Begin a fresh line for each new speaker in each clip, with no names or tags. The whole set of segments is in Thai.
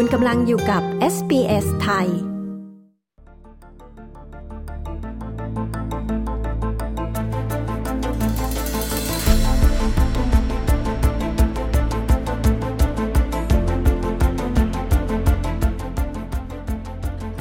คุณกำลังอยู่กับ SBS ไทย ร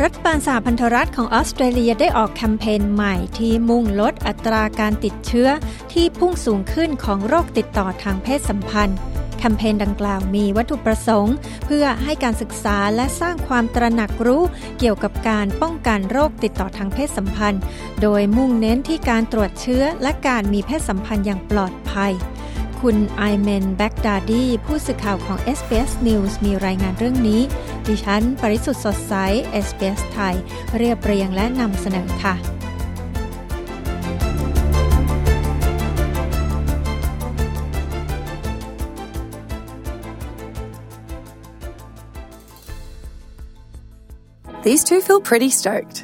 ัฐบาลสหพันธรัฐของออสเตรเลียได้ออกแคมเปญใหม่ที่มุ่งลดอัตราการติดเชื้อที่พุ่งสูงขึ้นของโรคติดต่อทางเพศสัมพันธ์ แคมเปญดังกล่าวมีวัตถุประสงค์ เพื่อให้การศึกษาและสร้างความตระหนักรู้เกี่ยวกับการป้องกันโรคติดต่อทางเพศสัมพันธ์ โดยมุ่งเน้นที่การตรวจเชื้อและการมีเพศสัมพันธ์อย่างปลอดภัย คุณไอเมนแบ็กดาดีผู้สื่อข่าวของ SBS News มีรายงานเรื่องนี้ ดิฉัน ปริสุทธ์สดใส SBS ไทย เรียบเรียงและนำเสนอค่ะ
These two feel pretty stoked.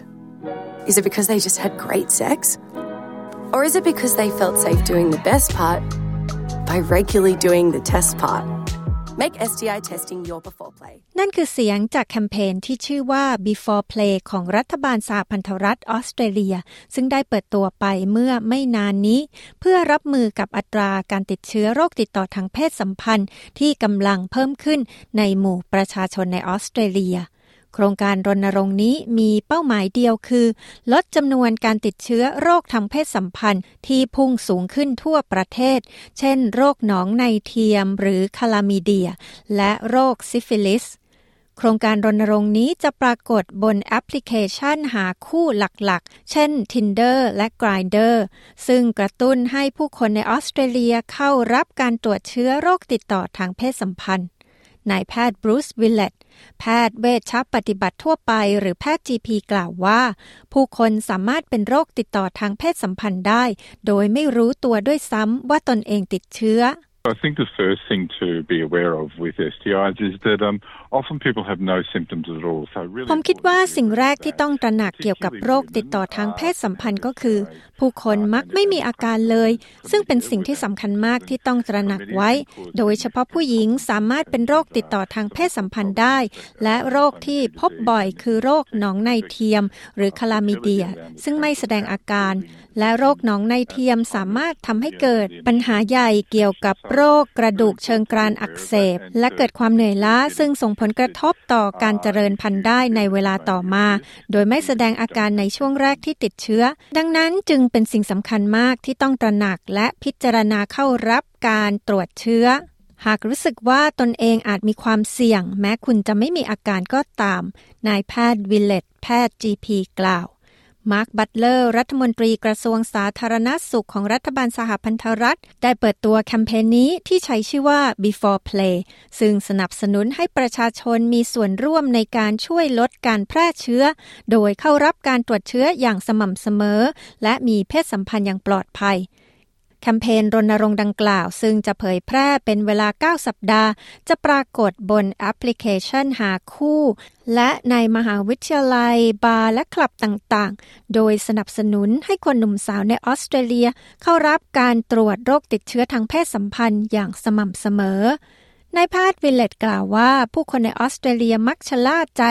Is it because they just had great sex? Or is it because they felt safe doing the best part by regularly doing the test part. Make STI testing your before play.
นั่นคือเสียงจากแคมเปญที่ชื่อว่า Before Play ของรัฐบาลสหพันธรัฐออสเตรเลีย ซึ่งได้เปิดตัวไปเมื่อไม่นานนี้ เพื่อรับมือกับอัตราการติดเชื้อโรคติดต่อทางเพศสัมพันธ์ที่กำลังเพิ่มขึ้นในหมู่ประชาชนในออสเตรเลีย โครงการรณรงค์นี้มีเป้าหมายเดียวคือ ลดจำนวนการติดเชื้อโรคทางเพศสัมพันธ์ที่พุ่งสูงขึ้นทั่วประเทศ เช่น โรคหนองในเทียมหรือ Chlamydia และโรคซิฟิลิสโครงการรณรงค์นี้จะปรากฏบนแอปพลิเคชันหาคู่หลักๆ เช่น Tinder และ Grindr ซึ่งกระตุ้นให้ผู้คนในออสเตรเลียเข้ารับการตรวจเชื้อโรคติดต่อทางเพศสัมพันธ์ นายแพทย์บรูซวิลเลตแพทย์เวชปฏิบัติทั่วไปหรือแพทย์ GP กล่าวว่า ผู้คนสามารถเป็นโรคติดต่อทางเพศสัมพันธ์ได้ โดยไม่รู้ตัวด้วยซ้ำว่าตนเองติดเชื้อ
I think the first thing to be aware of with STIs is that um, often people have no symptoms at all. So really
ผมคิดว่าสิ่งแรกที่ต้องตระหนักเกี่ยวกับโรคติดต่อทางเพศสัมพันธ์ก็คือ ผู้คนมักไม่มีอาการเลย ซึ่งเป็นสิ่งที่สำคัญมากที่ต้องตระหนักไว้ โดยเฉพาะผู้หญิงสามารถเป็นโรคติดต่อทางเพศสัมพันธ์ได้ และโรคที่พบบ่อยคือโรคหนองในเทียม หรือคลามิเดีย ซึ่งไม่แสดงอาการ และโรคหนองในเทียมสามารถทำให้เกิดปัญหาใหญ่เกี่ยวกับโรคกระดูกเชิงกรานอักเสบ และเกิดความเหนื่อยล้า ซึ่งส่งผลกระทบต่อการเจริญพันธุ์ได้ในเวลาต่อมา โดยไม่แสดงอาการในช่วงแรกที่ติดเชื้อ ดังนั้นจึงเป็นสิ่งสำคัญมากที่ต้องตระหนักและพิจารณาเข้ารับการตรวจเชื้อหากรู้สึกว่าตนเองอาจมีความเสี่ยง แม้คุณจะไม่มีอาการก็ตาม นายแพทย์วิลเลตแพทย์ GP กล่าว มาร์ค บัตเลอร์ รัฐมนตรีกระทรวงสาธารณสุขของรัฐบาลสหพันธรัฐ ได้เปิดตัวแคมเปญนี้ที่ใช้ชื่อว่า Before Play ซึ่งสนับสนุนให้ประชาชนมีส่วนร่วมในการช่วยลดการแพร่เชื้อ โดยเข้ารับการตรวจเชื้ออย่างสม่ำเสมอ และมีเพศสัมพันธ์อย่างปลอดภัย แคมเปญรณรงค์ดังกล่าว ซึ่งจะเผยแพร่เป็นเวลา 9 สัปดาห์ จะปรากฏบนแอปพลิเคชันหาคู่ และในมหาวิทยาลัย บาร์และคลับต่างๆ โดยสนับสนุนให้คนหนุ่มสาวในออสเตรเลีย เข้ารับการตรวจโรคติดเชื้อทางเพศสัมพันธ์อย่างสม่ำเสมอนายแพทย์วิลเลตกล่าวว่า ผู้คนในออสเตรเลียมักชะล่าใจ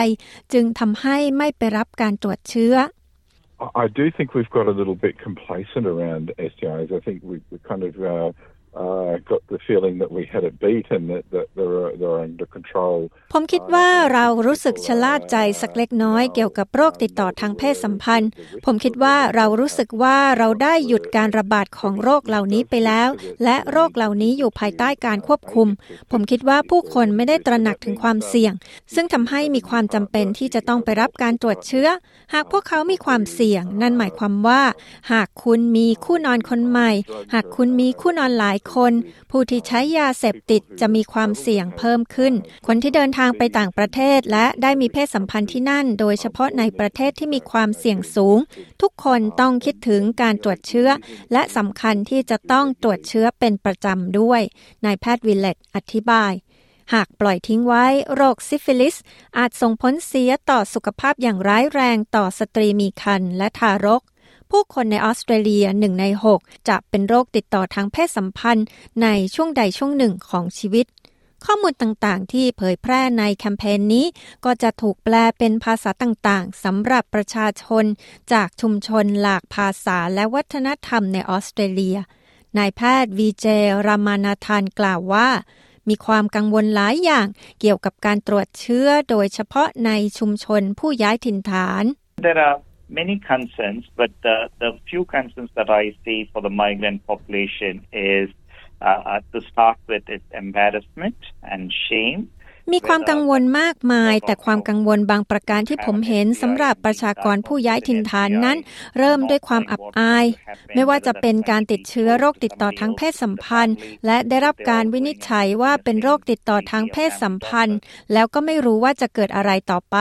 จึงทำให้ไม่ไปรับการตรวจเชื้อ
I do think we've got a little bit complacent around STIs. I think we, we kind of uh, uh, got the feeling that we had it beaten that, that they're, they're under control.
ผมคิดว่าเรารู้สึกชะล่าใจสักเล็กน้อยเกี่ยวกับโรคติดต่อทางเพศสัมพันธ์ ผมคิดว่าเรารู้สึกว่าเราได้หยุดการระบาดของโรคเหล่านี้ไปแล้ว และโรคเหล่านี้อยู่ภายใต้การควบคุม ผมคิดว่าผู้คนไม่ได้ตระหนักถึงความเสี่ยง ซึ่งทำให้มีความจำเป็นที่จะต้องไปรับการตรวจเชื้อ หากพวกเขามีความเสี่ยง นั่นหมายความว่า หากคุณมีคู่นอนคนใหม่ หากคุณมีคู่นอนหลายคน ผู้ที่ใช้ยาเสพติดจะมีความเสี่ยงเพิ่มขึ้น คนที่เดินทางไปต่างประเทศและได้มีเพศสัมพันธ์ที่นั่น โดยเฉพาะในประเทศที่มีความเสี่ยงสูง ทุกคนต้องคิดถึงการตรวจเชื้อ และสำคัญที่จะต้องตรวจเชื้อเป็นประจำด้วยนายแพทย์วิลเลตอธิบายหากปล่อยทิ้งไว้โรคซิฟิลิส อาจส่งผลเสียต่อสุขภาพอย่างร้ายแรงต่อสตรีมีครรภ์และทารก ผู้คนในออสเตรเลียหนึ่งใน 6 จะเป็นโรคติดต่อทางเพศสัมพันธ์ในช่วงใดช่วงหนึ่งของชีวิต ข้อมูลต่างๆ ที่เผยแพร่ในแคมเปญนี้ ก็จะถูกแปลเป็นภาษาต่างๆสำหรับประชาชน จากชุมชนหลากภาษาและวัฒนธรรมในออสเตรเลียนายแพทย์วีเจรามานาธานกล่าวว่า มีความกังวลหลายอย่างเกี่ยวกับการตรวจเชื้อโดยเฉพาะในชุมชนผู้ย้ายถิ่นฐาน
There are many concerns, but the, the few concerns that I see for the migrant population is uh, to start with is embarrassment and shame.
มีความกังวลมากมาย แต่ความกังวลบางประการที่ผมเห็นสำหรับประชากรผู้ย้ายถิ่นฐานนั้น เริ่มด้วยความอับอาย ไม่ว่าจะเป็นการติดเชื้อโรคติดต่อทางเพศสัมพันธ์ และได้รับการวินิจฉัยว่าเป็นโรคติดต่อทางเพศสัมพันธ์ แล้วก็ไม่รู้ว่าจะเกิดอะไรต่อไป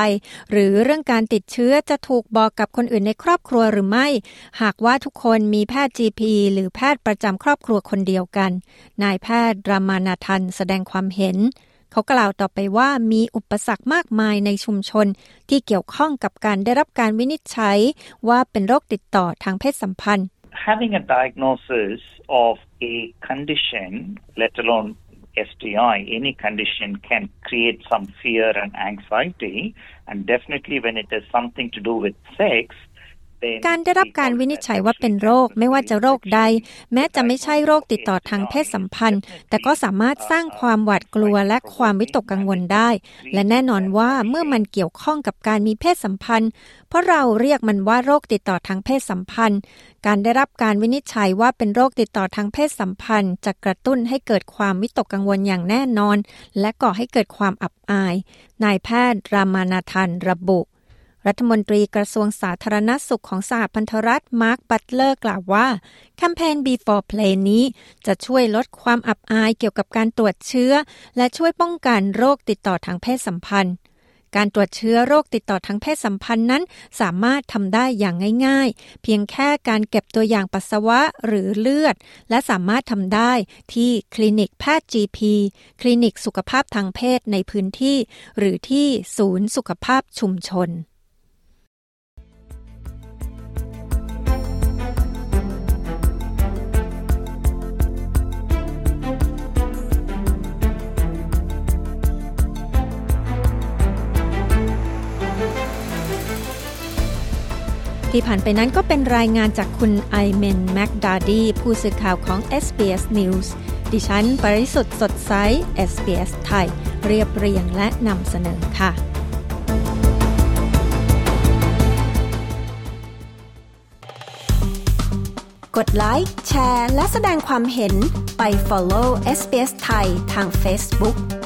หรือเรื่องการติดเชื้อจะถูกบอกกับคนอื่นในครอบครัวหรือไม่ หากว่าทุกคนมีแพทย์ GP หรือแพทย์ประจำครอบครัวคนเดียวกัน นายแพทย์รามานาทันแสดงความเห็น เขากล่าวต่อไปว่ามีอุปสรรคมากมายในชุมชน ที่เกี่ยวข้องกับการได้รับการวินิจฉัย ว่าเป็นโรคติดต่อทางเพศสัมพันธ์
Having a diagnosis of a condition, let alone STI, any condition can create some fear and anxiety, and definitely when it has something to do with sex,
การได้รับการวินิจฉัยว่าเป็นโรคไม่ว่าจะโรคใด แม้จะไม่ใช่โรคติดต่อทางเพศสัมพันธ์ แต่ก็สามารถสร้างความหวาดกลัวและความวิตกกังวลได้ และแน่นอนว่าเมื่อมันเกี่ยวข้องกับการมีเพศสัมพันธ์ เพราะเราเรียกมันว่าโรคติดต่อทางเพศสัมพันธ์ การได้รับการวินิจฉัยว่าเป็นโรคติดต่อทางเพศสัมพันธ์ จะกระตุ้นให้เกิดความวิตกกังวลอย่างแน่นอน และก่อให้เกิดความอับอาย นายแพทย์รามานาทันระบุ รัฐมนตรีกระทรวงสาธารณสุขของสหพันธรัฐมาร์คบัตเลอร์กล่าวว่า แคมเปญ Before Play นี้จะช่วยลดความอับอายเกี่ยวกับการตรวจเชื้อ และช่วยป้องกันโรคติดต่อทางเพศสัมพันธ์ การตรวจเชื้อโรคติดต่อทางเพศสัมพันธ์นั้น สามารถทำได้อย่างง่าย ๆ เพียงแค่การเก็บตัวอย่างปัสสาวะหรือเลือด และสามารถทำได้ที่คลินิกแพทย์ GP คลินิกสุขภาพทางเพศในพื้นที่ หรือที่ศูนย์สุขภาพชุมชน ที่ผ่านไปนั้นก็เป็นรายงานจากคุณไอเมนแมกดาดีผู้สื่อข่าวของ SBS News ดิฉัน ปริสุทธ์สดใส SBS ไทย เรียบเรียงและนำเสนอค่ะ กดไลค์ แชร์ และแสดงความเห็นไป follow SBS ไทยทาง Facebook